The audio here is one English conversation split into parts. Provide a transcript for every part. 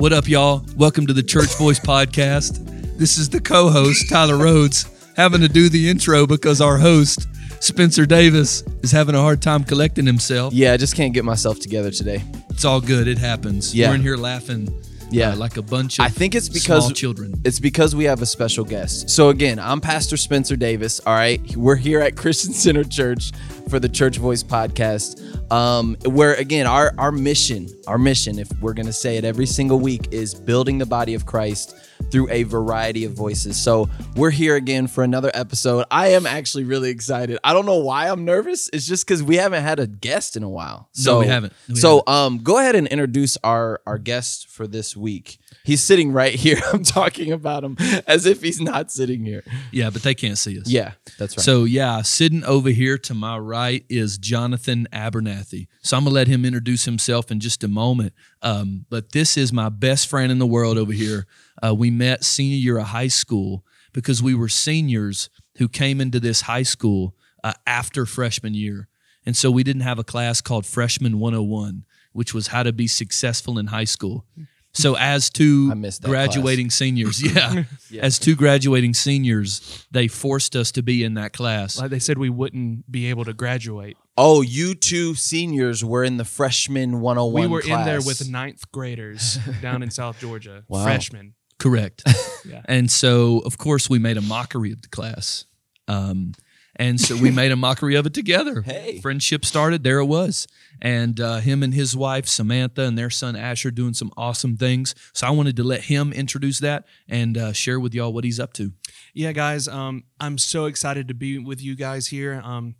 What up, y'all? Welcome to the Church Voice Podcast. This is the co host, Tyler Rhodes, having to do the intro because our host, Spencer Davis, is having a hard time collecting himself. Yeah, I just can't get myself together today. It's all good. It happens. Yeah. We're in here laughing. Yeah. uh, like a bunch of I think it's because small children. It's because we have a special guest. So again, I'm Pastor Spencer Davis. All right, we're here at Christian Center Church for the Church Voice podcast. Um, where again, our our mission, our mission, if we're gonna say it every single week, is building the body of Christ through a variety of voices. So we're here again for another episode. I am actually really excited. I don't know why I'm nervous. It's just because we haven't had a guest in a while. So we haven't. We so um, go ahead and introduce our our guest for this week. He's sitting right here. I'm talking about him as if he's not sitting here. Yeah, but they can't see us. Yeah, that's right. So yeah, sitting over here to my right is Jonathan Abernathy. So I'm gonna let him introduce himself in just a moment. Um, but this is my best friend in the world over here. Uh, we met senior year of high school because we were seniors who came into this high school uh, after freshman year, and so we didn't have a class called Freshman 101, which was how to be successful in high school. So as two I missed that graduating seniors, yeah, Yeah. as two graduating seniors, they forced us to be in that class. Like they said, we wouldn't be able to graduate. oh, you two seniors were in the freshman 101 We were in there with ninth graders down in South Georgia, Wow. freshmen. Correct. Yeah. And so, of course, we made a mockery of the class. Um, and so we made a mockery of it together. Hey. Friendship started, there it was. And uh, him and his wife, Samantha, and their son, Asher, doing some awesome things. So I wanted to let him introduce that and uh, share with y'all what he's up to. Yeah, guys, um, I'm so excited to be with you guys here. Um,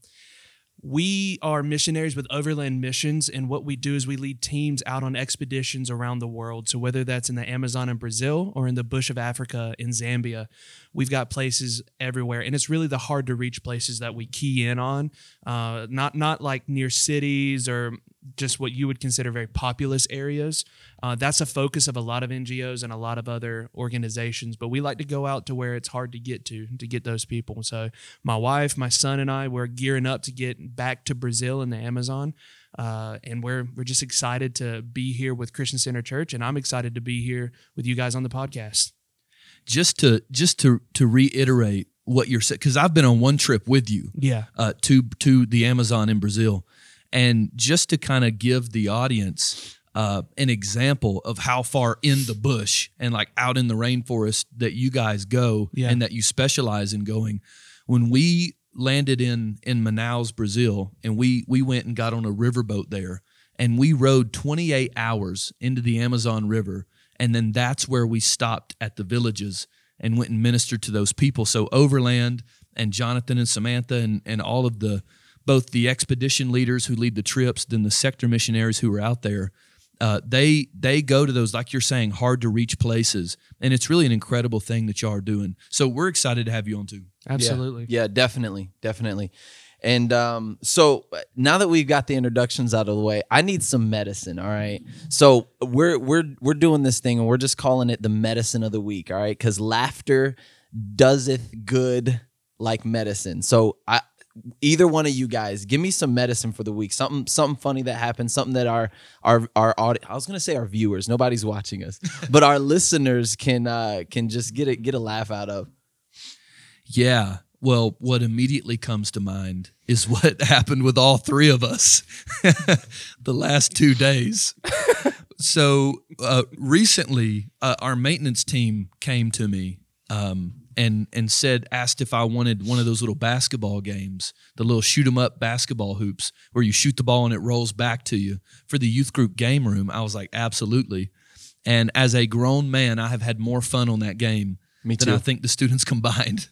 we are missionaries with Overland Missions, and what we do is we lead teams out on expeditions around the world. So, whether that's in the Amazon in Brazil or in the bush of Africa in Zambia, we've got places everywhere. And it's really the hard to reach places that we key in on, uh, not, not like near cities or just what you would consider very populous areas. Uh, that's a focus of a lot of NGOs and a lot of other organizations, but we like to go out to where it's hard to get to to get those people. So my wife, my son, and I we're gearing up to get back to Brazil and the Amazon, uh, and we're we're just excited to be here with Christian Center Church, and I'm excited to be here with you guys on the podcast. Just to just to to reiterate what you're saying, because I've been on one trip with you. Yeah, uh, to to the Amazon in Brazil, and just to kind of give the audience uh, an example of how far in the bush and like out in the rainforest that you guys go Yeah. and that you specialize in going. When we landed in in Manaus, Brazil, and we we went and got on a riverboat there, and we rode 28 hours into the Amazon River, and then that's where we stopped at the villages and went and ministered to those people. So Overland and Jonathan and Samantha and, and all of the both the expedition leaders who lead the trips, then the sector missionaries who are out there, uh, they they go to those like you're saying hard to reach places, and it's really an incredible thing that y'all are doing. So we're excited to have you on too. absolutely. Yeah, definitely, definitely. And um, so now that we've got the introductions out of the way, I need some medicine. All right. So we're we're we're doing this thing, and we're just calling it the medicine of the week. All right, because laughter doeseth good like medicine. So I. Either one of you guys, give me some medicine for the week. Something, something funny that happened. Something that our, our, our audi- I was gonna say our viewers. Nobody's watching us, but our listeners can, uh, can just get it get a laugh out of. Yeah. Well, what immediately comes to mind is what happened with all three of us the last two days. so uh, recently, uh, our maintenance team came to me um, and and said, asked if I wanted one of those little basketball games, the little shoot 'em up basketball hoops, where you shoot the ball and it rolls back to you for the youth group game room. I was like, absolutely. And as a grown man, I have had more fun on that game Me than too. I think the students combined.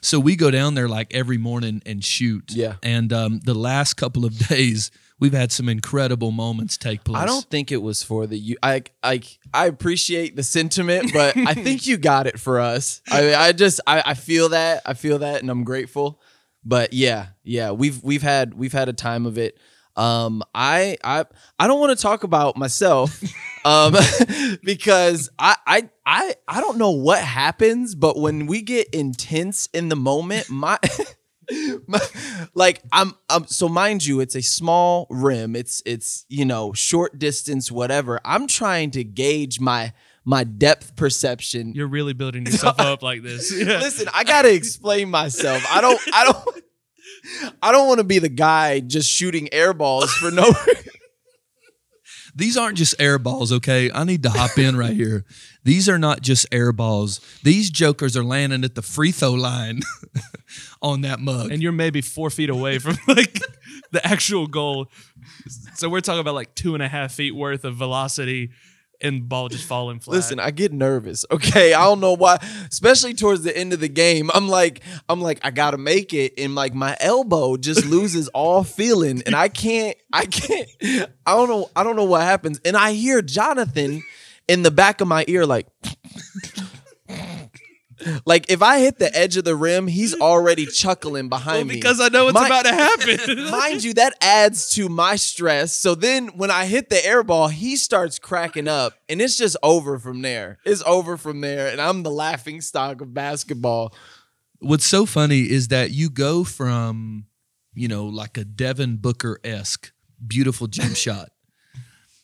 So we go down there like every morning and shoot. Yeah. And um, the last couple of days, we've had some incredible moments take place. I don't think it was for the you. I I I appreciate the sentiment, but I think you got it for us. I I just I, I feel that I feel that, and I'm grateful. But yeah, yeah, we've we've had we've had a time of it. Um, I I I don't want to talk about myself, um, because I I I I don't know what happens, but when we get intense in the moment, my. My like I'm, I'm so mind you, it's a small rim. It's it's you know short distance, whatever. I'm trying to gauge my my depth perception. You're really building yourself up like this. Yeah. Listen, I gotta explain myself. I don't I don't I don't want to be the guy just shooting air balls for no reason. These aren't just air balls, okay? I need to hop in right here. These are not just air balls. These jokers are landing at the free throw line on that mug. and you're maybe four feet away from like the actual goal. So we're talking about like two and a half feet worth of velocity and ball just falling flat. Listen, I get nervous. Okay, I don't know why. Especially towards the end of the game, I'm like, I'm like, I gotta make it, and like my elbow just loses all feeling, and I can't, I can't, I don't know, I don't know what happens, and I hear Jonathan in the back of my ear like. Like if I hit the edge of the rim, he's already chuckling behind Well, me. because I know what's My- about to happen. Mind you, that adds to my stress. So then when I hit the air ball, he starts cracking up and it's just over from there. It's over from there. And I'm the laughing stock of basketball. What's so funny is that you go from, you know, like a Devin Booker esque beautiful jump shot.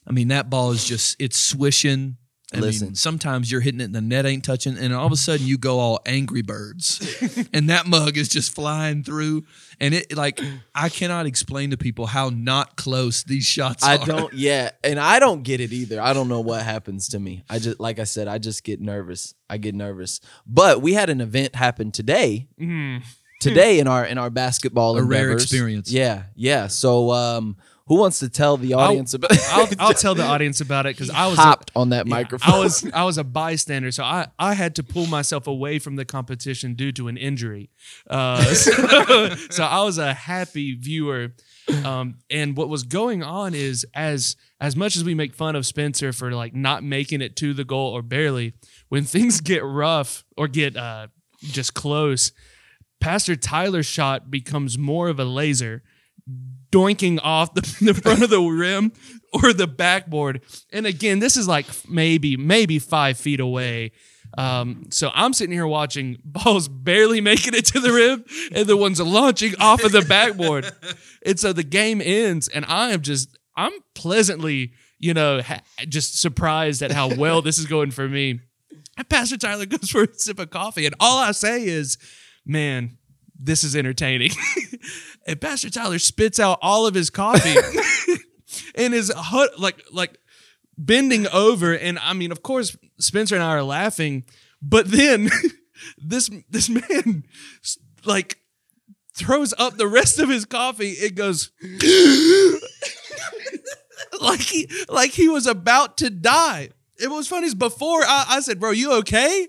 I mean, that ball is just it's swishing. I Listen. mean, sometimes you're hitting it and the net ain't touching, and all of a sudden you go all Angry Birds, and that mug is just flying through. And it like I cannot explain to people how not close these shots are. I are. don't, yeah. And I don't get it either. I don't know what happens to me. I just, like I said, I just get nervous. I get nervous. But we had an event happen today. Mm. Today in our in our basketball A rare experience. Yeah, yeah. So um who wants to tell the audience about I'll, I'll tell the audience about it because I was a- hopped on that Yeah, microphone. I was I was a bystander, so I, I had to pull myself away from the competition due to an injury. Uh, so, so I was a happy viewer. Um, and what was going on is as as much as we make fun of Spencer for like not making it to the goal or barely, when things get rough or get uh, just close, Pastor Tyler's shot becomes more of a laser doinking off the, the front of the rim or the backboard. And again, this is like maybe, maybe five feet away. Um, so I'm sitting here watching balls barely making it to the rim and the ones launching off of the backboard. and so the game ends, and I am just, I'm pleasantly, you know, ha- just surprised at how well this is going for me. And Pastor Tyler goes for a sip of coffee, and all I say is, man, this is entertaining. and Pastor Tyler spits out all of his coffee and is hut like like bending over. And I mean, of course, Spencer and I are laughing, but then this this man like throws up the rest of his coffee. It goes like he like he was about to die. It was funny is before I, I said, "Bro, you okay?"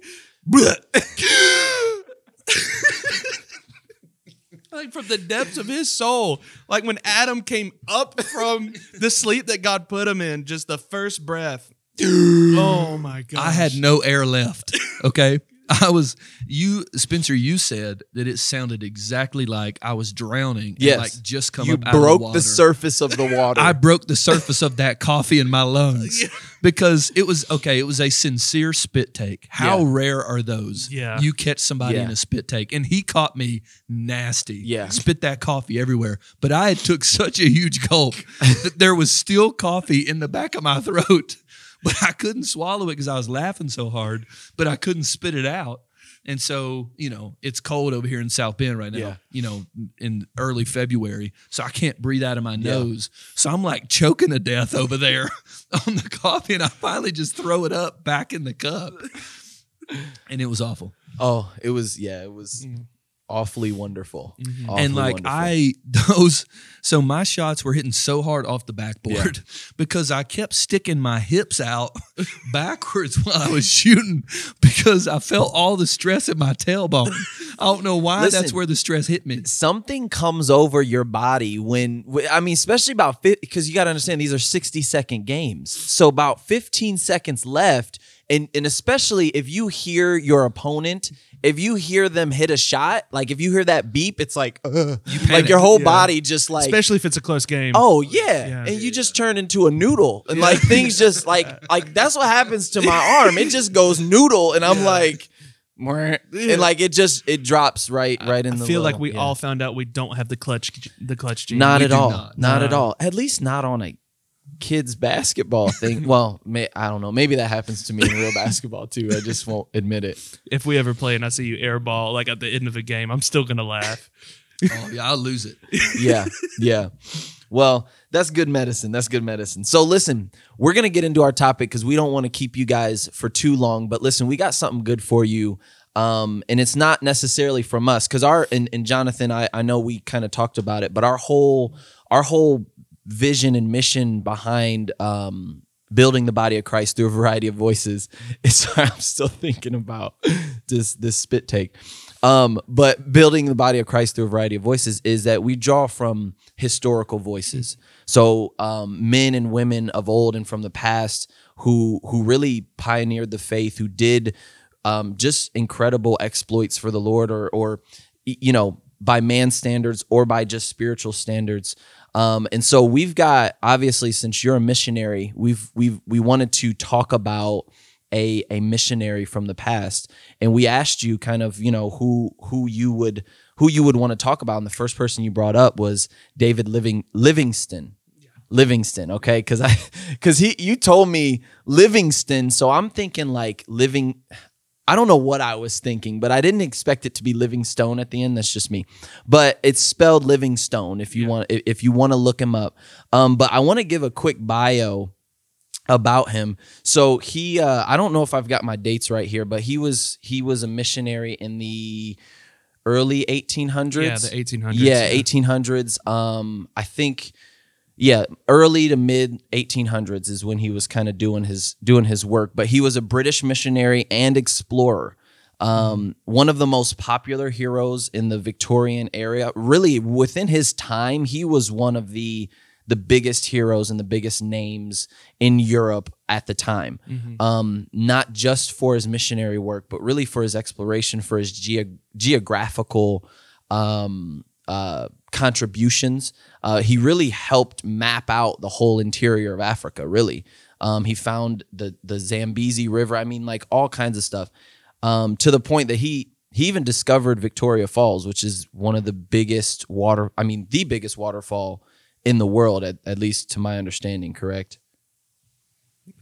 Like from the depths of his soul, like when Adam came up from the sleep that God put him in, just the first breath. oh my god! I had no air left. Okay. I was you Spencer, you said that it sounded exactly like I was drowning Yes. and like just come you up out of the broke water. the surface of the water. I broke the surface of that coffee in my lungs because it was okay. It was a sincere spit take. How Yeah. rare are those? Yeah. you catch somebody Yeah. in a spit take, and he caught me nasty. Yeah. spit that coffee everywhere. But I had took such a huge gulp that there was still coffee in the back of my throat, but I couldn't swallow it because I was laughing so hard. But I couldn't spit it out. And so, you know, it's cold over here in South Bend right now, Yeah. you know, in early February. So I can't breathe out of my nose. So I'm like choking to death over there on the coffee. And I finally just throw it up back in the cup. And it was awful. oh, it was yeah, it was mm-hmm. Awfully wonderful. Mm-hmm. and like wonderful. I those so my shots were hitting so hard off the backboard because I kept sticking my hips out backwards while I was shooting because I felt all the stress in my tailbone. I don't know why that's where the stress hit me. something comes over your body when I mean, especially about because you got to understand these are 60 second games. So about 15 seconds left. And, and especially if you hear your opponent, if you hear them hit a shot, like if you hear that beep, it's like, uh, like panic. your whole Yeah. body just like, especially if it's a close game. oh yeah. Yeah. and you just turn into a noodle, and like things just like like that's what happens to my arm. It just goes noodle, and I'm like, and like it just it drops right right in I the. feel like we yeah. all found out we don't have the clutch the clutch gene. not We at all, not. not, at all. At least not on a kids basketball thing. well, may, I don't know. Maybe that happens to me in real basketball too. I just won't admit it. if we ever play and I see you airball like at the end of a game, I'm still gonna laugh. Oh yeah, I'll lose it. yeah, yeah. Well, that's good medicine. That's good medicine. So listen, we're gonna get into our topic because we don't want to keep you guys for too long. But listen, we got something good for you. Um, and it's not necessarily from us because our and, and Jonathan, I, I know we kind of talked about it, but our whole our whole vision and mission behind um building the body of Christ through a variety of voices. It's I'm still thinking about this this spit take. Um, but building the body of Christ through a variety of voices is that we draw from historical voices. So um, men and women of old and from the past who who really pioneered the faith, who did um, just incredible exploits for the Lord, or or you know by man's standards or by just spiritual standards. Um, and so we've got obviously since you're a missionary, we've we've we wanted to talk about a a missionary from the past, and we asked you kind of you know who who you would who you would want to talk about. And the first person you brought up was David Living Livingston. Livingston, okay, because I because he you told me Livingston, so I'm thinking like living. I don't know what I was thinking, but I didn't expect it to be Livingstone at the end. That's just me. But it's spelled Livingstone if you Yeah. want if if you want to look him up. Um, but I want to give a quick bio about him. So he uh I don't know if I've got my dates right here, but he was he was a missionary in the early 1800s. Yeah, the 1800s. Yeah, 1800s. Um, I think, yeah, early to mid 1800s is when he was kind of doing his doing his work. But he was a British missionary and explorer. Um, one of the most popular heroes in the Victorian area. Really, within his time, he was one of the the biggest heroes and the biggest names in Europe at the time. Um, not just for his missionary work, but really for his exploration, for his geo- geographical um, uh, contributions. Uh, he really helped map out the whole interior of Africa. Really, um, he found the the Zambezi River. I mean, like all kinds of stuff. Um, to the point that he he even discovered Victoria Falls, which is one of the biggest water. I mean, the biggest waterfall in the world, at, at least to my understanding. Correct.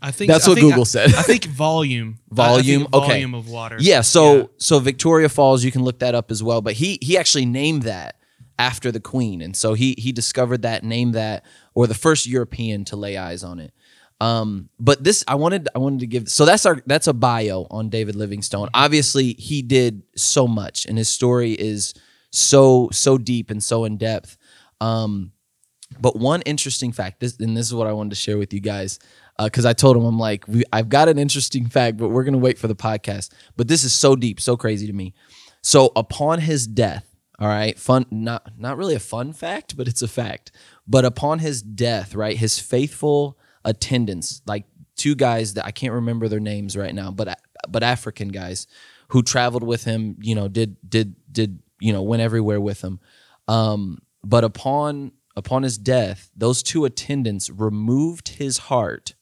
I think That's what think- Google I- said. I think volume. I- I Volume? Okay. Volume of water. Yeah, so Yeah. so Victoria Falls, you can look that up as well. But he he actually named that after the Queen, and so he he discovered that, named that, or the first European to lay eyes on it. Um, but this I wanted I wanted to give so that's our that's a bio on David Livingstone. Obviously, he did so much, and his story is so so deep and so in depth. Um, but one interesting fact, this and this is what I wanted to share with you guys, because I told him I'm like, we, I've got an interesting fact, but we're gonna wait for the podcast. But this is so deep, so crazy to me. So upon his death, all right, fun, not not really a fun fact, but it's a fact. But upon his death, right, his faithful attendants, like two guys that I can't remember their names right now, but but African guys who traveled with him, you know, did did did you know went everywhere with him. Um, but upon upon his death, those two attendants removed his heart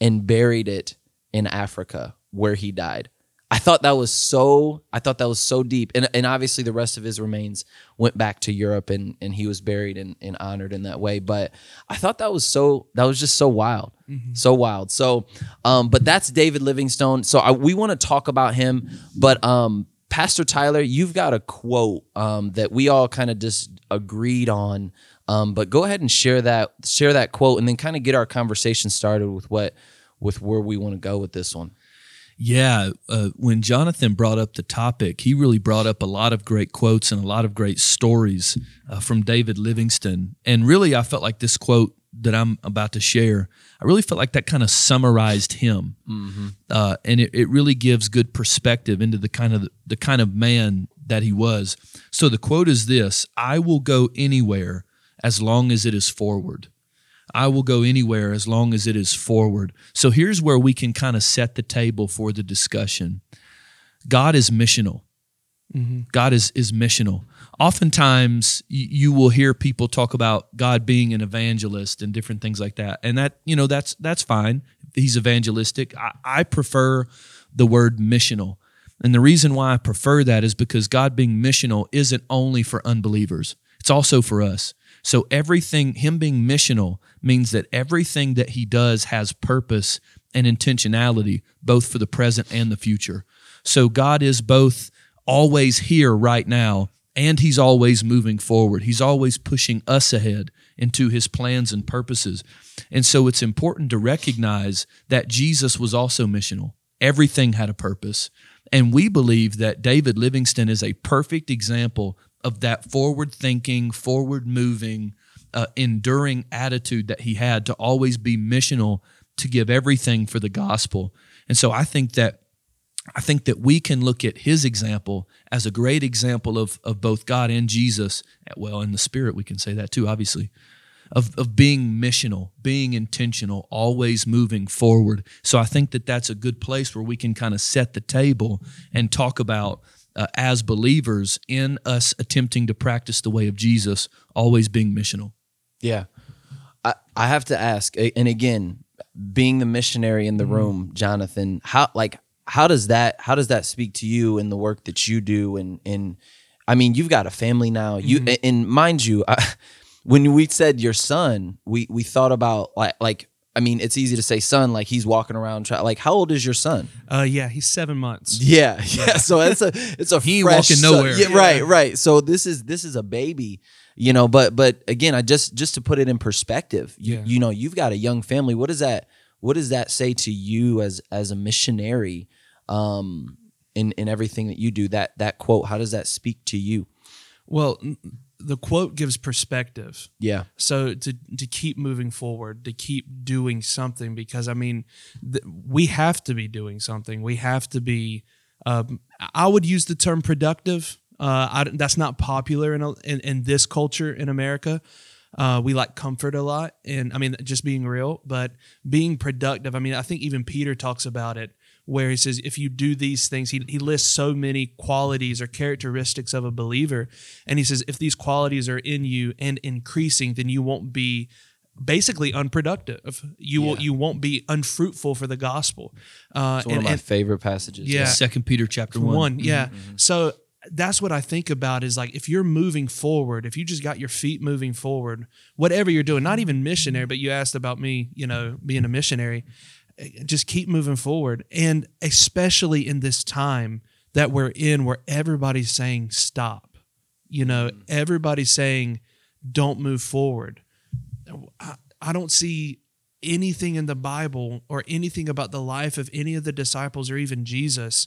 and buried it in Africa where he died. I thought that was so I thought that was so deep. And and obviously the rest of his remains went back to Europe and and he was buried and, and honored in that way. But I thought that was so that was just so wild. So wild. So um but that's David Livingstone. So I, we want to talk about him, but um Pastor Tyler, you've got a quote um that we all kind of just agreed on. Um, but go ahead and share that share that quote and then kind of get our conversation started with what with where we want to go with this one. Yeah, uh, when Jonathan brought up the topic, he really brought up a lot of great quotes and a lot of great stories uh, from David Livingstone. And really, I felt like this quote that I'm about to share, I really felt like that kind of summarized him, uh, and it, it really gives good perspective into the kind of the kind of man that he was. So the quote is this: "I will go anywhere as long as it is forward." I will go anywhere as long as it is forward. So here's where we can kind of set the table for the discussion. God is missional. Mm-hmm. God is is missional. Oftentimes, y- you will hear people talk about God being an evangelist and different things like that, and that you know that's that's fine. He's evangelistic. I, I prefer the word missional. And the reason why I prefer that is because God being missional isn't only for unbelievers, it's also for us. So everything, Him being missional, means that everything that He does has purpose and intentionality, both for the present and the future. So God is both always here right now and He's always moving forward. He's always pushing us ahead into His plans and purposes. And so it's important to recognize that Jesus was also missional. Everything had a purpose. And we believe that David Livingstone is a perfect example of that forward thinking, forward moving, uh, enduring attitude that he had to always be missional to give everything for the gospel. And so I think that I think that we can look at his example as a great example of, of both God and Jesus. Well, in the spirit, we can say that too, obviously, of, of being missional, being intentional, always moving forward. So I think that that's a good place where we can kind of set the table and talk about uh, as believers in us attempting to practice the way of Jesus, always being missional. Yeah. I, I have to ask, and again, being the missionary in the Mm-hmm. room, Jonathan, how like how does that how does that speak to you in the work that you do and and I mean you've got a family now. You Mm-hmm. and mind you, I, when we said your son, we we thought about like like I mean it's easy to say son like he's walking around try, like how old is your son? Uh, yeah, he's seven months. Yeah, yeah. So it's a it's a He fresh walking nowhere. Yeah, right, right. So this is this is a baby, you know. But but again, I just just to put it in perspective, you, Yeah. you know, you've got a young family. What does that what does that say to you as as a missionary, um, in in everything that you do? That that quote, how does that speak to you? Well, the quote gives perspective. Yeah, So to to keep moving forward, to keep doing something, because I mean, th- we have to be doing something. We have to be. Um, I would use the term productive. Uh, I, that's not popular in, a, in in this culture in America. Uh, we like comfort a lot, and I mean, just being real, but being productive. I mean, I think even Peter talks about it, where he says, if you do these things, he, he lists so many qualities or characteristics of a believer. And he says, if these qualities are in you and increasing, then you won't be basically unproductive. You will you won't be unfruitful for the gospel. Uh, it's one and- of my and- favorite passages. Yeah. Second Peter chapter one, one. yeah. So that's what I think about is like if you're moving forward, if you just got your feet moving forward, whatever you're doing, not even missionary, but you asked about me, you know, being a missionary, eh, just keep moving forward. And especially in this time that we're in where everybody's saying stop, you know, everybody's saying don't move forward. I, I don't see anything in the Bible or anything about the life of any of the disciples or even Jesus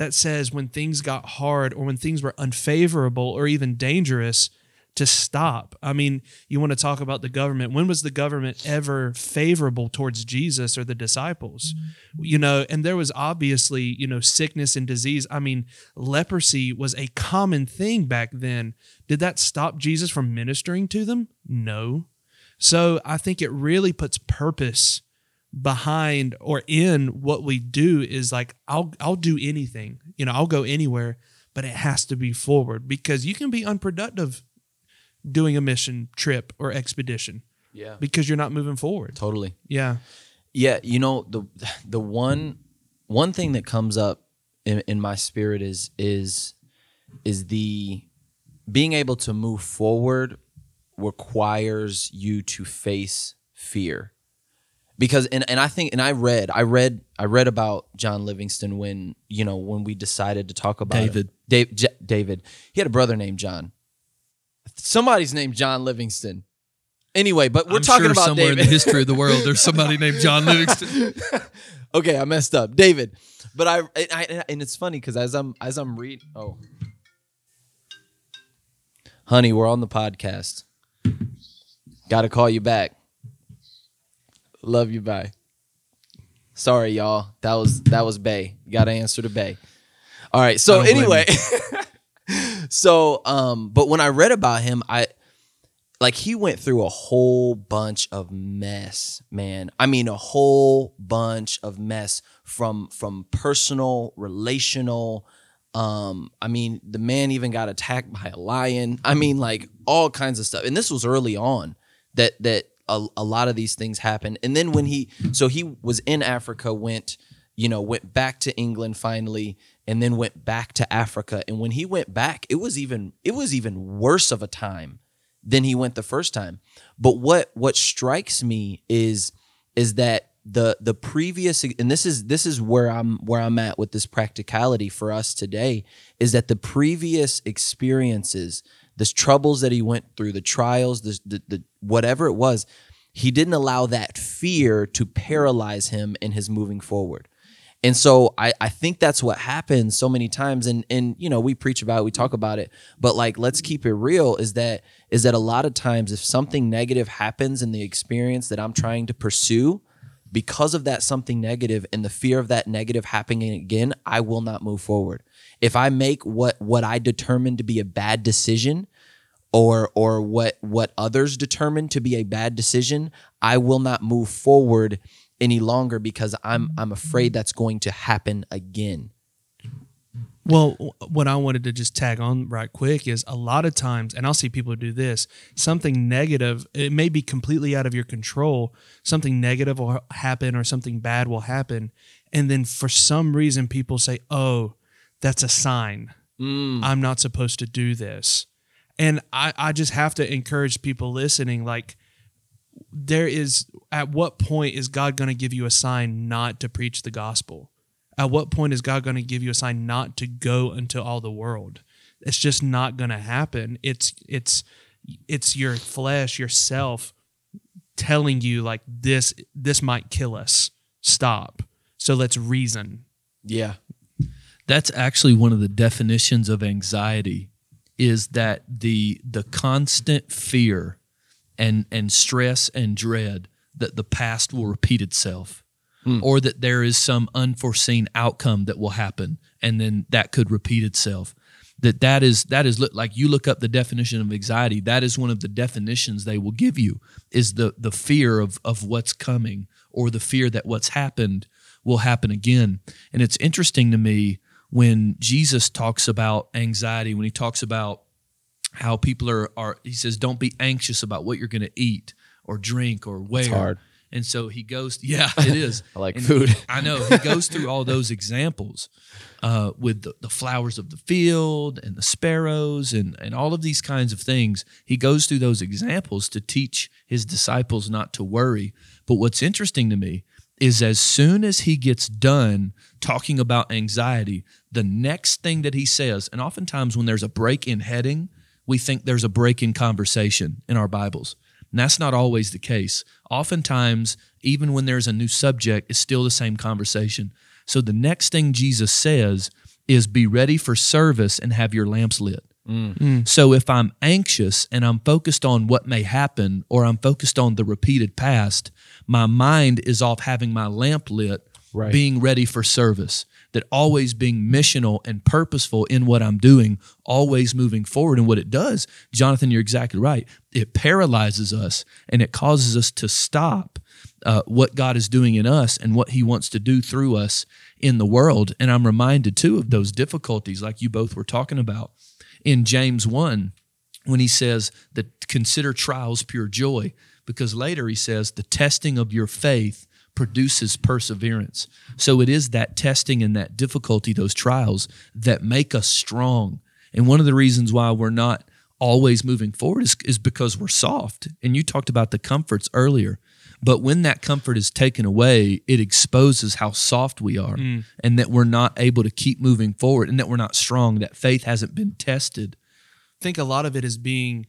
that says when things got hard or when things were unfavorable or even dangerous to stop. I mean, you want to talk about the government. When was the government ever favorable towards Jesus or the disciples? Mm-hmm. You know, and there was obviously, you know, sickness and disease. I mean, leprosy was a common thing back then. Did that stop Jesus from ministering to them? No. So I think it really puts purpose behind or in what we do is like I'll I'll do anything. You know, I'll go anywhere, but it has to be forward because you can be unproductive doing a mission trip or expedition yeah, because you're not moving forward. totally. Yeah. Yeah, you know the the one one thing that comes up in, in my spirit is is is the being able to move forward requires you to face fear because and, and I think and I read I read I read about John Livingston when you know when we decided to talk about David. Dave, J- David he had a brother named John somebody's named John Livingston anyway but we're I'm talking sure about somewhere David in the history of the world there's somebody named John Livingston. okay, I messed up, David. But I, and, I and it's funny because as I'm as I'm reading, oh, honey, we're on the podcast. Got to call you back. Love you, bye. Sorry, y'all. That was that was Bay. Got to answer to Bay. All right. So I don't blame anyway, so um, but when I read about him, I like he went through a whole bunch of mess man i mean a whole bunch of mess from from personal relational um i mean the man even got attacked by a lion i mean like all kinds of stuff and this was early on that that a, a lot of these things happened and then when he so he was in africa went you know, went back to England finally and then went back to Africa. And when he went back, it was even it was even worse of a time than he went the first time. But what what strikes me is is that the the previous and this is this is where I'm where I'm at with this practicality for us today is that the previous experiences, the troubles that he went through, the trials, the, the, the whatever it was, he didn't allow that fear to paralyze him in his moving forward. And so I, I think that's what happens so many times. And and you know, we preach about it, we talk about it, but like let's keep it real is that is that a lot of times if something negative happens in the experience that I'm trying to pursue, because of that something negative and the fear of that negative happening again, I will not move forward. If I make what what I determine to be a bad decision, or or what what others determine to be a bad decision, I will not move forward any longer because I'm I'm afraid that's going to happen again. Well, what I wanted to just tag on right quick is a lot of times, and I'll see people do this, something negative, it may be completely out of your control. Something negative will happen or something bad will happen. And then for some reason, people say, oh, that's a sign. Mm. I'm not supposed to do this. And I, I just have to encourage people listening like, there is, at what point is God going to give you a sign not to preach the gospel? At what point is God going to give you a sign not to go into all the world? It's just not going to happen. It's it's it's your flesh, yourself telling you like this this might kill us. Stop. So let's reason. Yeah. That's actually one of the definitions of anxiety is that the the constant fear and and stress and dread that the past will repeat itself hmm. or that there is some unforeseen outcome that will happen and then that could repeat itself. That that is that is look like you look up the definition of anxiety that is one of the definitions they will give you is the the fear of of what's coming or the fear that what's happened will happen again. And it's interesting to me when Jesus talks about anxiety when he talks about how people are are he says don't be anxious about what you're going to eat or drink or wear hard. and so he goes yeah it is I like And food. i know he goes through all those examples uh, with the, the flowers of the field and the sparrows and, and all of these kinds of things he goes through those examples to teach his disciples not to worry but what's interesting to me is as soon as he gets done talking about anxiety the next thing that he says and oftentimes when there's a break in heading we think there's a break in conversation in our Bibles. And that's not always the case. Oftentimes, even when there's a new subject, it's still the same conversation. So the next thing Jesus says is be ready for service and have your lamps lit. So if I'm anxious and I'm focused on what may happen or I'm focused on the repeated past, my mind is off having my lamp lit, Right. being ready for service. That always being missional and purposeful in what I'm doing, always moving forward. And what it does, Jonathan, you're exactly right. It paralyzes us and it causes us to stop uh, what God is doing in us and what He wants to do through us in the world. And I'm reminded too of those difficulties, like you both were talking about in James 1 when he says that consider trials pure joy because later he says the testing of your faith produces perseverance. So it is that testing and that difficulty those trials that make us strong. And one of the reasons why we're not always moving forward is, is because we're soft. And you talked about the comforts earlier but when that comfort is taken away it exposes how soft we are mm. and that we're not able to keep moving forward and that we're not strong that faith hasn't been tested. I think a lot of it is being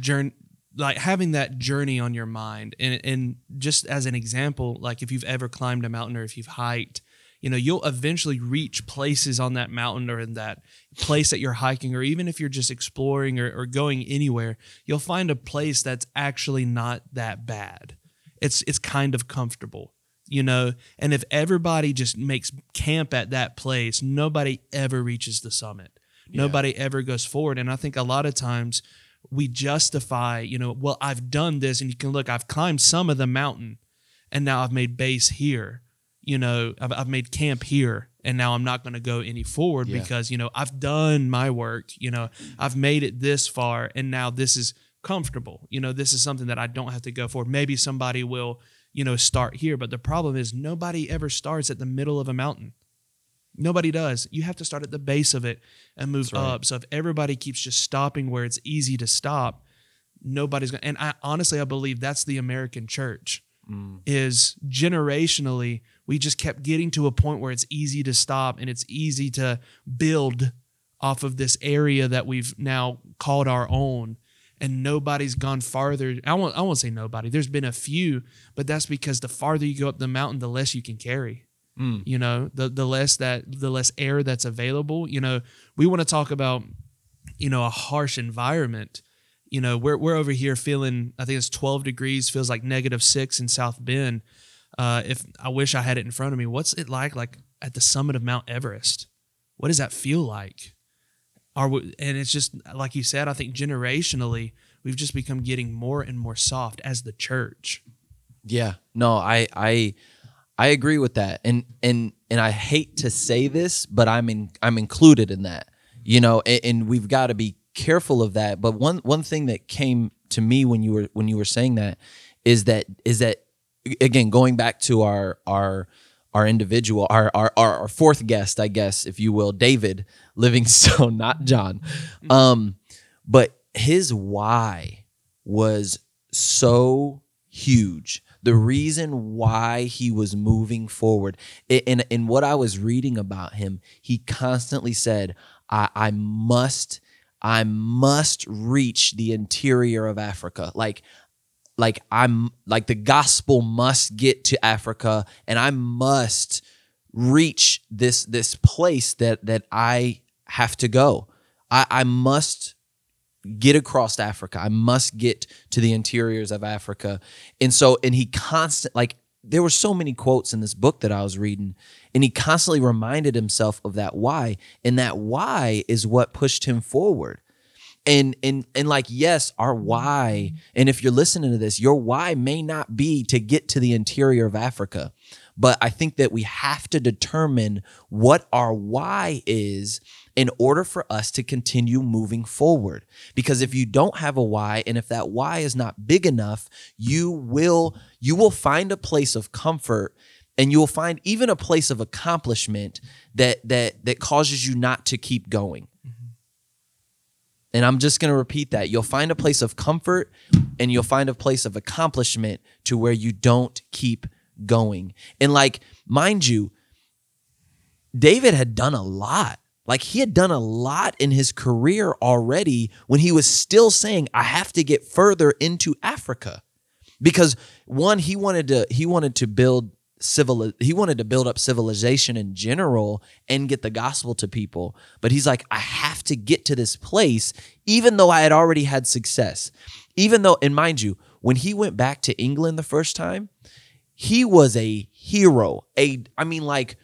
journey like having that journey on your mind. And and just as an example like if you've ever climbed a mountain or if you've hiked you know you'll eventually reach places on that mountain or in that place that you're hiking or even if you're just exploring or, or going anywhere you'll find a place that's actually not that bad it's it's kind of comfortable you know? And if everybody just makes camp at that place nobody ever reaches the summit. Nobody ever goes forward. And i think a lot of times we justify you know well i've done this and you can look i've climbed some of the mountain and now i've made base here you know? I've, I've made camp here and now i'm not going to go any forward Yeah. because you know i've done my work you know? I've made it this far and now this is comfortable you know this is something that i don't have to go for maybe somebody will you know, start here. But the problem is nobody ever starts at the middle of a mountain. Nobody does. You have to start at the base of it and move right. up. So if everybody keeps just stopping where it's easy to stop, nobody's going to. And I honestly, I believe that's the American church Mm. is generationally, we just kept getting to a point where it's easy to stop and it's easy to build off of this area that we've now called our own and nobody's gone farther. I won't I won't say nobody. There's been a few, but that's because the farther you go up the mountain, the less you can carry. Mm. You know, the the less that the less air that's available. You know, we want to talk about, you know, a harsh environment. You know, we're we're over here feeling I think it's 12 degrees, feels like negative six in South Bend. Uh, if I wish I had it in front of me, what's it like like at the summit of Mount Everest? What does that feel like? Are we, and it's just like you said. I think generationally, we've just become getting more and more soft as the church. Yeah. No, I I I agree with that. And and and I hate to say this, but I'm in I'm included in that. You know, and, and we've got to be careful of that. But one one thing that came to me when you were when you were saying that is that is that again going back to our our our individual our our our, our fourth guest, I guess, if you will, David Livingstone, not John. Um but his why was so huge. The reason why he was moving forward, in in what I was reading about him, he constantly said, "I, I must, I must reach the interior of Africa." Like, like I'm like the gospel must get to Africa, and I must reach this this place that that I have to go. I, I must get across Africa. I must get to the interiors of Africa. And so, and he constant like there were so many quotes in this book that I was reading, and he constantly reminded himself of that why. And that why is what pushed him forward. And and and like, yes, our why, and if you're listening to this, your why may not be to get to the interior of Africa. But I think that we have to determine what our why is in order for us to continue moving forward. Because if you don't have a why and if that why is not big enough, you will you will find a place of comfort and you will find even a place of accomplishment that that that causes you not to keep going. Mm-hmm. And I'm just going to repeat that. You'll find a place of comfort and you'll find a place of accomplishment to where you don't keep going. And like, mind you, David had done a lot. Like he had done a lot in his career already when he was still saying, I have to get further into Africa. Because one, he wanted to he wanted to build civil he wanted to build up civilization in general and get the gospel to people. But he's like, I have to get to this place, even though I had already had success. Even though, and mind you, when he went back to England the first time, he was a hero. A I mean, like,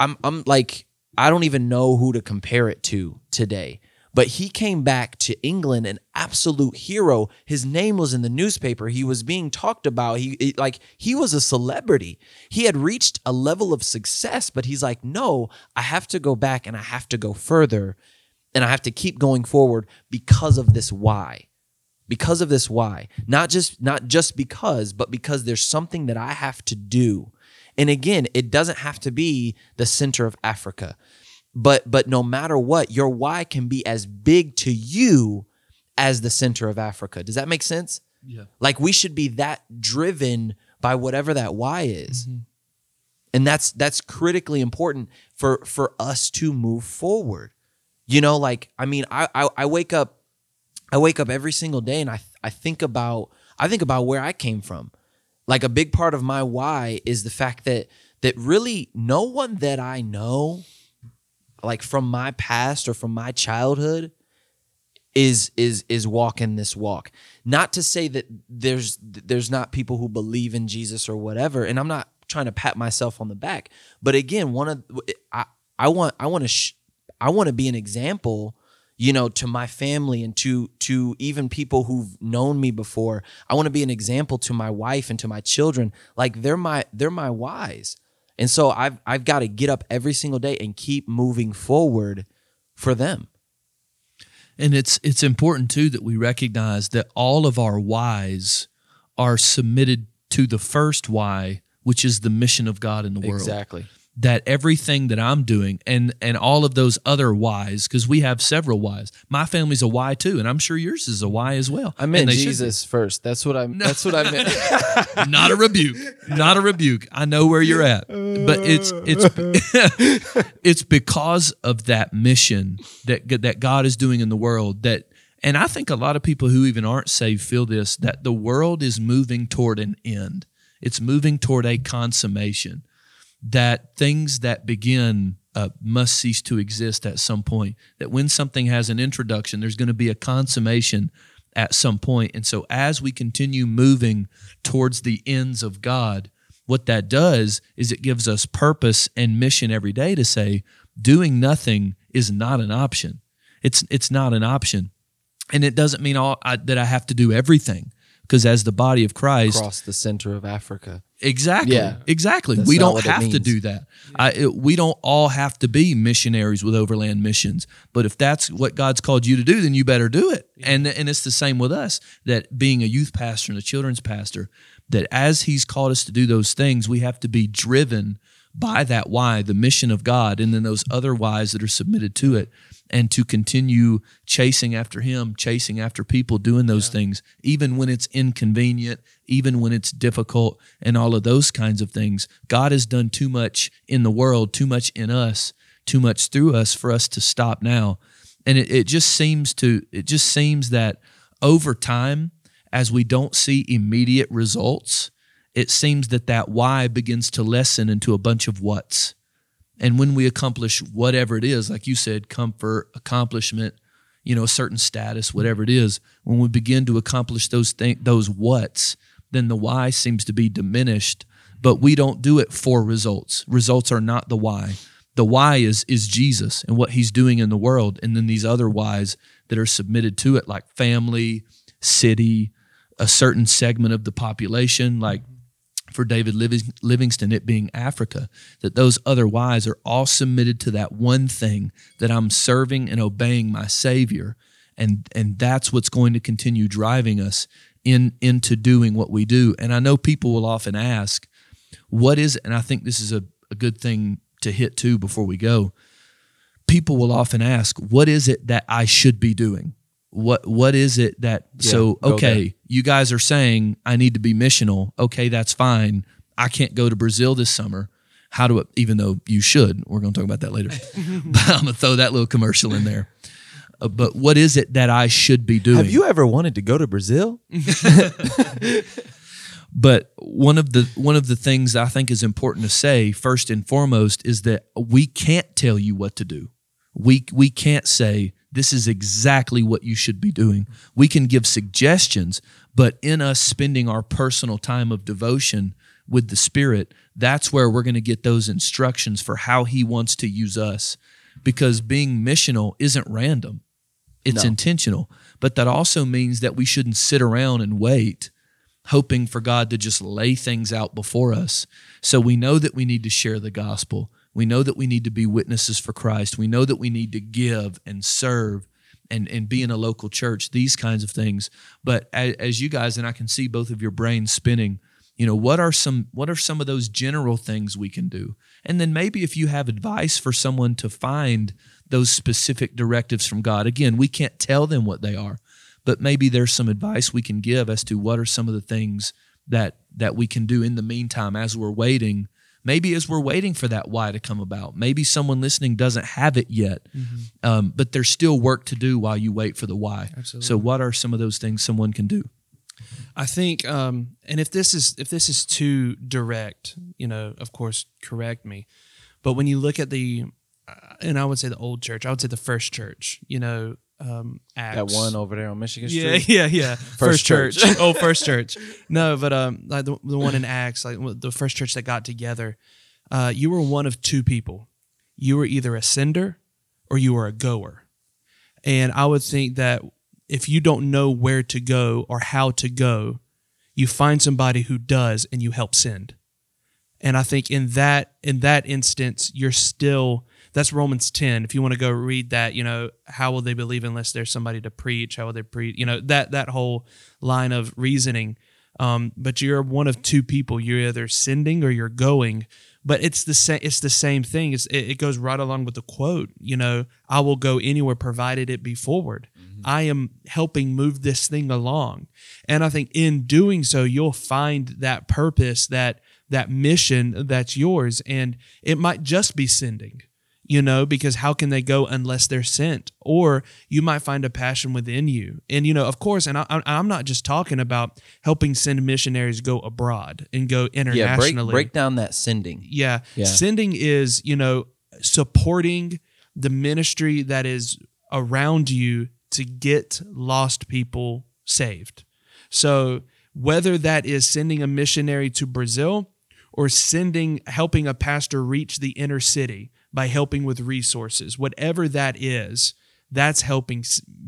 I'm I'm like I don't even know who to compare it to today. But he came back to England an absolute hero. His name was in the newspaper. He was being talked about. He like he was a celebrity. He had reached a level of success, but he's like, "No, I have to go back and I have to go further and I have to keep going forward because of this why." Because of this why. Not just not just because, but because there's something that I have to do. And again, it doesn't have to be the center of Africa. But but no matter what, your why can be as big to you as the center of Africa. Does that make sense? Yeah. Like we should be that driven by whatever that why is. Mm-hmm. And that's that's critically important for for us to move forward. You know, like I mean, I I, I wake up I wake up every single day and I I think about I think about where I came from. Like a big part of my why is the fact that that really no one that I know like from my past or from my childhood is is is walking this walk. Not to say that there's there's not people who believe in Jesus or whatever and I'm not trying to pat myself on the back. But again, one of I I want I want to sh- I want to be an example you know to my family and to to even people who've known me before. I want to be an example to my wife and to my children. Like they're my they're my wise and so i've i've got to get up every single day and keep moving forward for them. And it's it's important too that we recognize that all of our whys are submitted to the first why, which is the mission of God in the world. Exactly. That everything that I'm doing and and all of those other whys because we have several whys. My family's a why too, and I'm sure yours is a why as well. I meant should. Jesus first. That's what I'm. That's what I meant. not a rebuke, not a rebuke. I know where you're at, but it's it's it's because of that mission that that God is doing in the world that. And I think a lot of people who even aren't saved feel this that the world is moving toward an end. It's moving toward a consummation that things that begin uh, must cease to exist at some point. That when something has an introduction, there's going to be a consummation at some point. And so, as we continue moving towards the ends of God, what that does is it gives us purpose and mission every day to say, doing nothing is not an option. It's it's not an option, and it doesn't mean all I, that I have to do everything. Because as the body of Christ, Across the center of Africa. Exactly. Yeah. Exactly. That's we don't have to do that. I, it, we don't all have to be missionaries with overland missions. But if that's what God's called you to do, then you better do it. And and it's the same with us. That being a youth pastor and a children's pastor, that as He's called us to do those things, we have to be driven by that why, the mission of God, and then those other whys that are submitted to it, and to continue chasing after Him, chasing after people, doing those things, even when it's inconvenient, even when it's difficult, and all of those kinds of things. God has done too much in the world, too much in us, too much through us for us to stop now. And it, it just seems to, it just seems that over time, as we don't see immediate results, it seems that that why begins to lessen into a bunch of what's. And when we accomplish whatever it is, like you said, comfort, accomplishment, you know, a certain status, whatever it is, when we begin to accomplish those things, those what's, then the why seems to be diminished. But we don't do it for results. Results are not the why. The why is is Jesus and what He's doing in the world, and then these other whys that are submitted to it, like family, city, a certain segment of the population, like for David Living- Livingstone, it being Africa, that those other whys are all submitted to that one thing that I'm serving and obeying my Savior. And, and that's what's going to continue driving us in into doing what we do. And I know people will often ask, what is? And I think this is a, a good thing to hit too before we go. People will often ask, what is it that I should be doing? What what is it that so okay, you guys are saying I need to be missional. Okay, that's fine. I can't go to Brazil this summer. How do it even though you should. We're going to talk about that later. but I'm going to throw that little commercial in there. Uh, but what is it that I should be doing? Have you ever wanted to go to Brazil? But one of the one of the things I think is important to say first and foremost is that we can't tell you what to do. We we can't say this is exactly what you should be doing. We can give suggestions, but in us spending our personal time of devotion with the Spirit, that's where we're going to get those instructions for how He wants to use us. Because being missional isn't random it's No. intentional. But that also means that we shouldn't sit around and wait, hoping for God to just lay things out before us. So we know that we need to share the gospel. We know that we need to be witnesses for Christ. We know that we need to give and serve and, and be in a local church, these kinds of things. But as, as you guys, and I can see both of your brains spinning, you know, what are some what are some of those general things we can do? And then maybe if you have advice for someone to find those specific directives from God. Again, we can't tell them what they are, but maybe there's some advice we can give as to what are some of the things that that we can do in the meantime as we're waiting. Maybe as we're waiting for that why to come about. Maybe someone listening doesn't have it yet, um, but there's still work to do while you wait for the why. Absolutely. So, what are some of those things someone can do? I think, um, and if this is if this is too direct, you know, of course, correct me. But when you look at the, uh, and I would say the old church, I would say the first church, you know, um, Acts. That one over there on Michigan Yeah, Street. yeah, yeah. First, church. church. oh, first church. No, but um, like the, the one in Acts, like the first church that got together, uh, you were one of two people. You were either a sender or you were a goer. And I would think that if you don't know where to go or how to go, you find somebody who does and you help send. And I think in that in that instance, you're still that's Romans 10. If you want to go read that, you know, how will they believe unless there's somebody to preach? How will they preach? You know, that that whole line of reasoning. Um, but you're one of two people. You're either sending or you're going. But it's the same. It's the same thing. It's, it, it goes right along with the quote. You know, I will go anywhere provided it be forward. I am helping move this thing along, and I think in doing so, you'll find that purpose, that that mission that's yours, and it might just be sending you know, because how can they go unless they're sent? Or you might find a passion within you. And, you know, of course, and I, I'm not just talking about helping send missionaries go abroad and go Yeah, internationally. break break down that sending. Yeah. Yeah. Sending is, you know, supporting the ministry that is around you to get lost people saved. So, whether that is sending a missionary to Brazil or sending helping a pastor reach the inner city by helping with resources, whatever that is, that's helping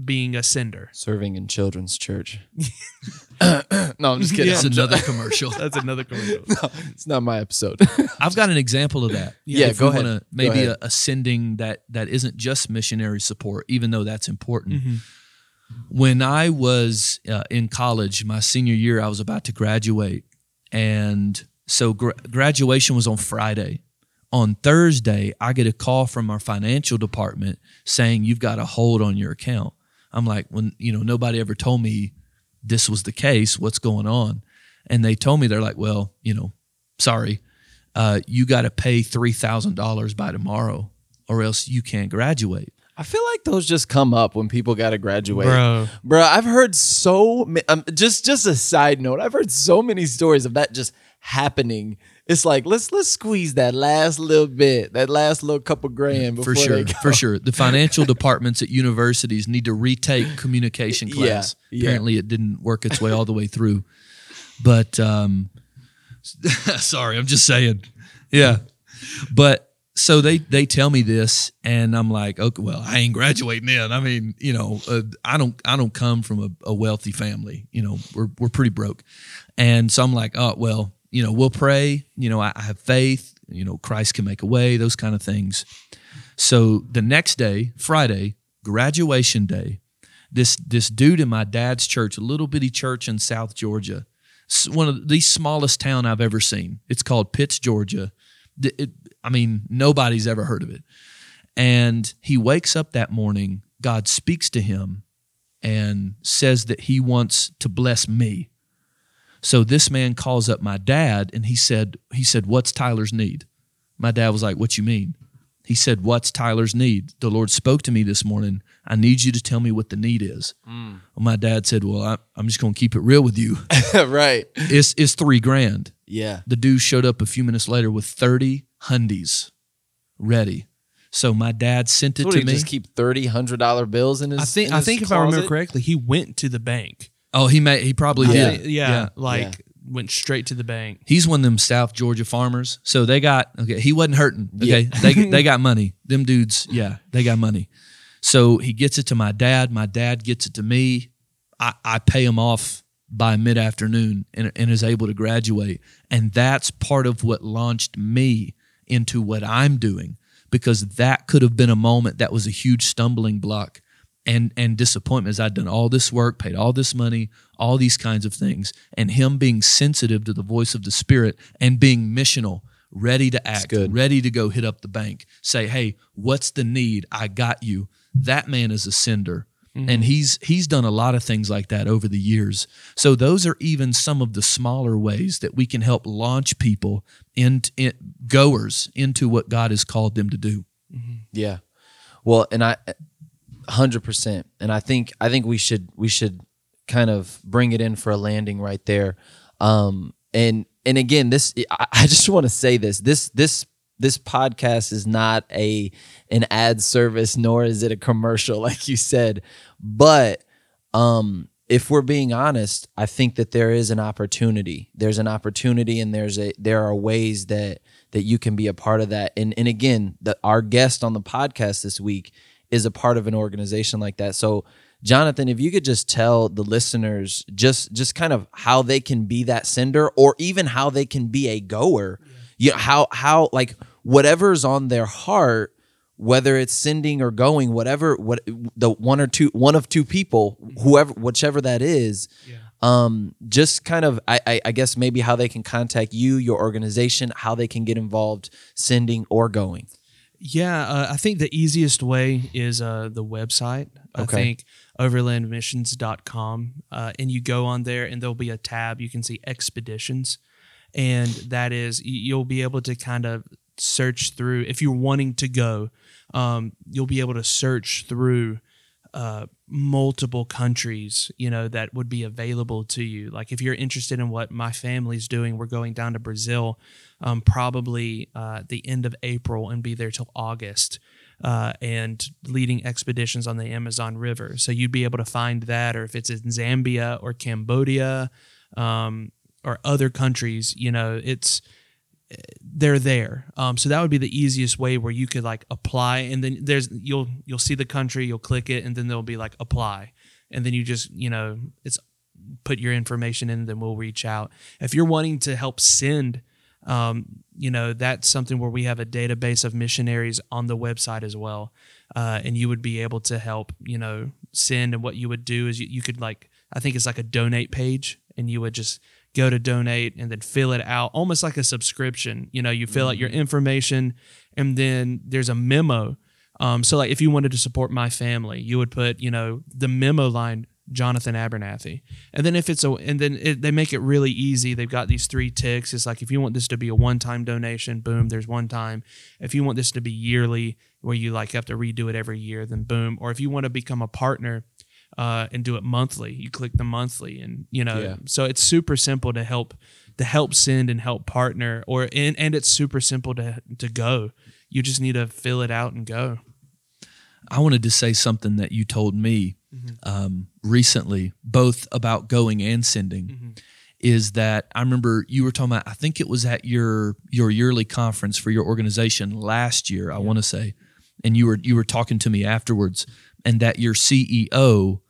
being a sender. Serving in children's church. no, I'm just kidding. Yeah. That's another commercial. That's another commercial. it's not my episode. I've got an example of that. Yeah, If go ahead. wanna- Go Maybe ahead. A, a sending that that isn't just missionary support, even though that's important. Mhm. When I was uh, in college, my senior year, I was about to graduate, and so gra- graduation was on Friday. On Thursday, I get a call from our financial department saying you've got a hold on your account. I'm like, when you know nobody ever told me this was the case. What's going on? And they told me they're like, well, you know, sorry, uh, you got to pay three thousand dollars by tomorrow, or else you can't graduate. I feel like those just come up when people got to graduate. Bro. Bro, I've heard so ma- um, just just a side note. I've heard so many stories of that just happening. It's like let's let's squeeze that last little bit, that last little couple grand before for sure, for sure. The financial departments at universities need to retake communication class. yeah. Apparently, it didn't work its way all the way through. But um, sorry, I'm just saying. Yeah, but so they they tell me this, and I'm like, okay, well, I ain't graduating then. I mean, you know, uh, I don't I don't come from a, a wealthy family. You know, we're we're pretty broke, and so I'm like, oh well, you know, we'll pray. You know, I, I have faith. You know, Christ can make a way. Those kind of things. So the next day, Friday, graduation day, this this dude in my dad's church, a little bitty church in South Georgia, one of the smallest town I've ever seen. It's called Pitts, Georgia. Th- it- I mean, nobody's ever heard of it. And he wakes up that morning. God speaks to him and says that he wants to bless me. So this man calls up my dad and he said, he said, "What's Tyler's need?" My dad was like, "What you mean?" He said, What's Tyler's need? The Lord spoke to me this morning. I need you to tell me what the need is. Well, my dad said, Well, I, I'm just going to keep it real with you. right. It's, it's three grand. Yeah. The dude showed up a few minutes later with 30 hundies ready. So my dad sent it So what, to he me. just keep thirty hundred dollar bills in his. I think in I his think if I remember correctly, he went to the bank. Oh, he may, he probably Yeah. did. think- yeah, like Yeah. went straight to the bank. He's one of them South Georgia farmers. So they got okay. He wasn't hurting. Yeah. Okay, they they got money. Them dudes, yeah, they got money. So he gets it to my dad. My dad gets it to me. I, I pay him off by mid afternoon and, and is able to graduate. And that's part of what launched me into what I'm doing because that could have been a moment that was a huge stumbling block and and disappointment as I'd done all this work, paid all this money, all these kinds of things, and him being sensitive to the voice of the Spirit and being missional, ready to act, ready to go hit up the bank, say, "Hey, what's the need? I got you." That man is a sender. Mm-hmm. And he's he's done a lot of things like that over the years. So those are even some of the smaller ways that we can help launch people in, in goers into what God has called them to do. Mm-hmm. Yeah. Well, and I, hundred percent, and I think I think we should we should kind of bring it in for a landing right there. Um, and and again, this I, I just want to say this this this this podcast is not a an ad service, nor is it a commercial, like you said, but um if we're being honest i think that there is an opportunity. There's an opportunity and there's a there are ways that that you can be a part of that. And and again the, our guest on the podcast this week is a part of an organization like that. So jonathan if you could just tell the listeners just just kind of how they can be that sender or even how they can be a goer you know how how like whatever's on their heart whether it's sending or going whatever what the one or two one of two people whoever whichever that is Um, just kind of, I, I, I guess maybe how they can contact you, your organization, how they can get involved, sending or going. Yeah, uh, I think the easiest way is uh, the website. I Okay. think overlandmissions.com. Uh, and you go on there, and there'll be a tab. You can see expeditions. And that is, you'll be able to kind of search through, if you're wanting to go, um, you'll be able to search through uh, multiple countries, you know, that would be available to you. Like if you're interested in what my family's doing, we're going down to Brazil, um, probably uh, the end of April and be there till August. Uh, and leading expeditions on the Amazon River. So you'd be able to find that, or if it's in Zambia or Cambodia um, or other countries, you know, it's they're there. Um, so that would be the easiest way where you could like apply, and then there's you'll you'll see the country, you'll click it, and then there'll be like apply, and then you just you know it's put your information in, then we'll reach out. If you're wanting to help send, um, you know that's something where we have a database of missionaries on the website as well, uh, and you would be able to help you know send. And what you would do is you, you could like I think it's like a donate page, and you would just go to donate and then fill it out almost like a subscription. You know you fill out your information and then there's a memo. Um, so like if you wanted to support my family you would put you know the memo line jonathan abernathy. And then if it's a and then it, they make it really easy. They've got these three ticks. It's like if you want this to be a one-time donation boom there's one time. If you want this to be yearly where you like have to redo it every year then boom. Or if you want to become a partner uh, and do it monthly. You click the monthly, and you know, Yeah. so it's super simple to help to help send and help partner, or and, and it's super simple to to go. You just need to fill it out and go. I wanted to say something that you told me um, recently, both about going and sending. Is that I remember you were talking about? I think it was at your your yearly conference for your organization last year. I want to say, and you were you were talking to me afterwards, and that your CEO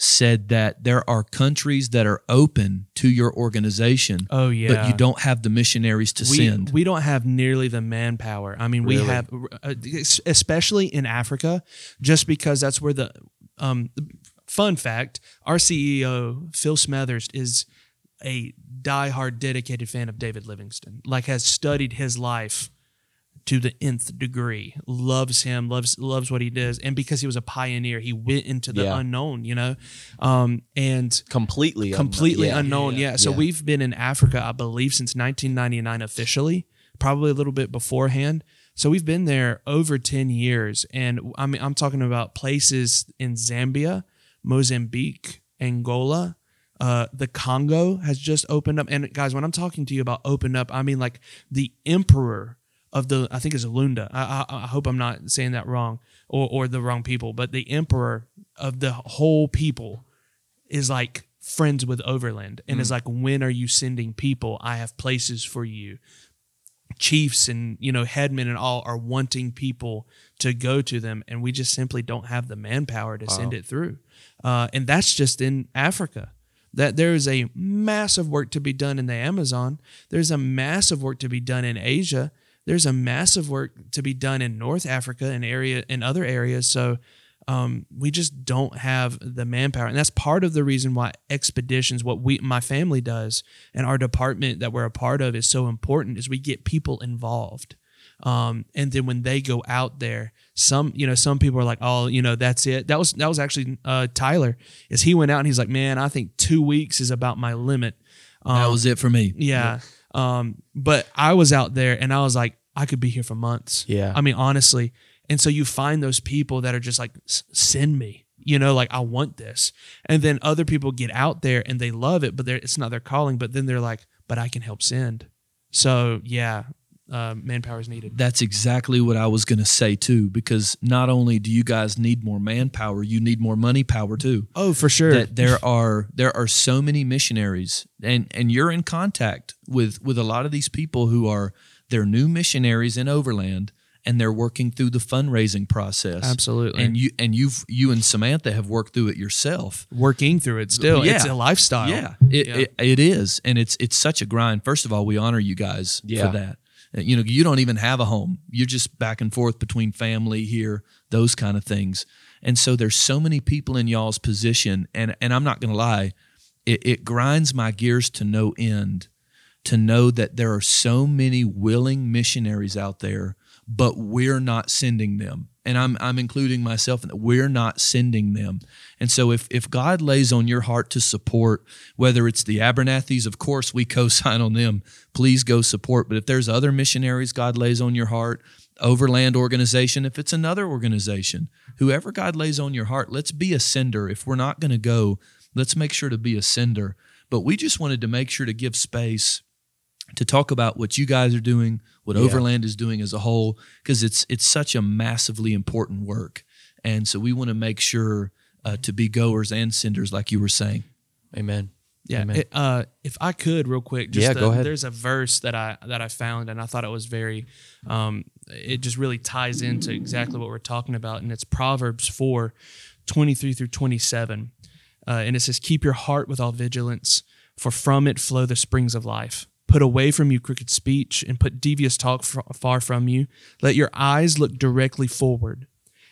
said that there are countries that are open to your organization, Oh yeah, but you don't have the missionaries to we, send. we don't have nearly the manpower. I mean, we have, uh, especially in Africa, just because that's where the. Um, fun fact: Our CEO Phil Smathers is a diehard, dedicated fan of David Livingstone. Like, has studied his life to the nth degree. Loves him. Loves loves what he does, and because he was a pioneer, he went into the Yeah. unknown. You know, um, and Completely, unknown. completely Yeah. unknown. Yeah. So Yeah. we've been in Africa, I believe, since 1999 officially, probably a little bit beforehand. So we've been there over 10 years, and I mean, I'm talking about places in Zambia, Mozambique, Angola. Uh, the Congo has just opened up, and guys, when I'm talking to you about open up, I mean like the emperor of the, I think it's Lunda. I, I, I hope I'm not saying that wrong or or the wrong people, but the emperor of the whole people is like friends with Overland and is like, when are you sending people? I have places for you. Chiefs and you know headmen and all are wanting people to go to them, and we just simply don't have the manpower to send it through. Uh, and that's just in Africa. That there is a massive work to be done in the Amazon. There's a massive work to be done in Asia. There's a massive work to be done in North Africa and area and other areas. So um, we just don't have the manpower, and that's part of the reason why expeditions, what we my family does, and our department that we're a part of is so important. Is we get people involved, um, and then when they go out there, some you know some people are like, oh, you know, that's it. That was that was actually uh, Tyler. Is he went out and he's like, man, I think two weeks is about my limit. that was it for me. Yeah. Um, but I was out there and I was like, I could be here for months. Yeah. I mean, honestly. And so you find those people that are just like, send me, you know, like I want this. And then other people get out there and they love it, but they're, it's not their calling. But then they're like, but I can help send. So yeah, uh, manpower is needed. That's exactly what I was going to say too, because not only do you guys need more manpower, you need more money power too. Oh, for sure. That there are there are so many missionaries, and and you're in contact with with a lot of these people who are they're new missionaries in Overland, and they're working through the fundraising process. Absolutely. and you and you've you and Samantha have worked through it yourself. Working through it still. It's a lifestyle. Yeah, it, Yeah. It, it is, and it's it's such a grind. First of all, we honor you guys Yeah. for that. You know, you don't even have a home. You're just back and forth between family here, those kind of things. And so there's so many people in y'all's position, and and I'm not going to lie, it, it grinds my gears to no end to know that there are so many willing missionaries out there, but we're not sending them. And I'm I'm including myself in that we're not sending them. And so if if God lays on your heart to support, whether it's the Abernathys, of course we co-sign on them. Please go support. But if there's other missionaries God lays on your heart, Overland organization, if it's another organization, whoever God lays on your heart, let's be a sender. If we're not going to go, let's make sure to be a sender. But we just wanted to make sure to give space to talk about what you guys are doing, what Yeah. Overland is doing as a whole, because it's it's such a massively important work, and so we want to make sure uh, to be goers and senders, like you were saying. Amen. Yeah. Amen. it- uh, if I could, real quick, just Yeah, uh, go ahead. There's a verse that I that I found, and I thought it was very. Um, it just really ties into exactly what we're talking about, and it's Proverbs 4, 23 through 27, uh, and it says, "Keep your heart with all vigilance, for from it flow the springs of life." Put away from you crooked speech and put devious talk far from you. Let your eyes look directly forward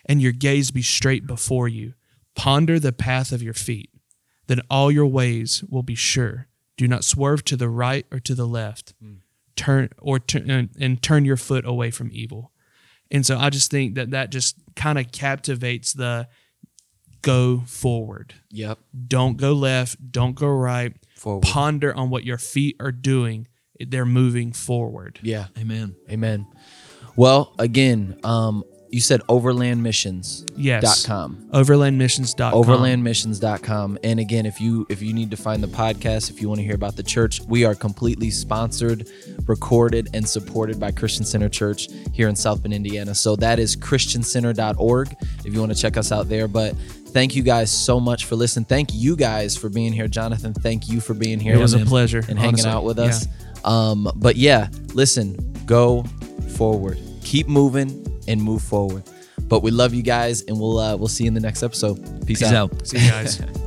and your gaze be straight before you. Ponder the path of your feet then all your ways will be sure. Do not swerve to the right or to the left. Hmm. Turn or turn and, uh, and turn your foot away from evil. And so I just think that that just kind of captivates the go forward. Yep. Don't go left, don't go right. Forward. Ponder on what your feet are doing. They're moving forward. Yeah. Amen. Amen. Well, again, um, you said overlandmissions.com. Yes. com. Overlandmissions.com. overlandmissions.com and again if you if you need to find the podcast if you want to hear about the church we are completely sponsored recorded and supported by christian center church here in south bend indiana so that is christiancenter.org if you want to check us out there but thank you guys so much for listening thank you guys for being here jonathan thank you for being here It was a pleasure. and hanging honestly. out with Yeah. us um but yeah listen go forward keep moving and move forward but we love you guys and we'll uh, we'll see you in the next episode peace, Peace out. See you guys.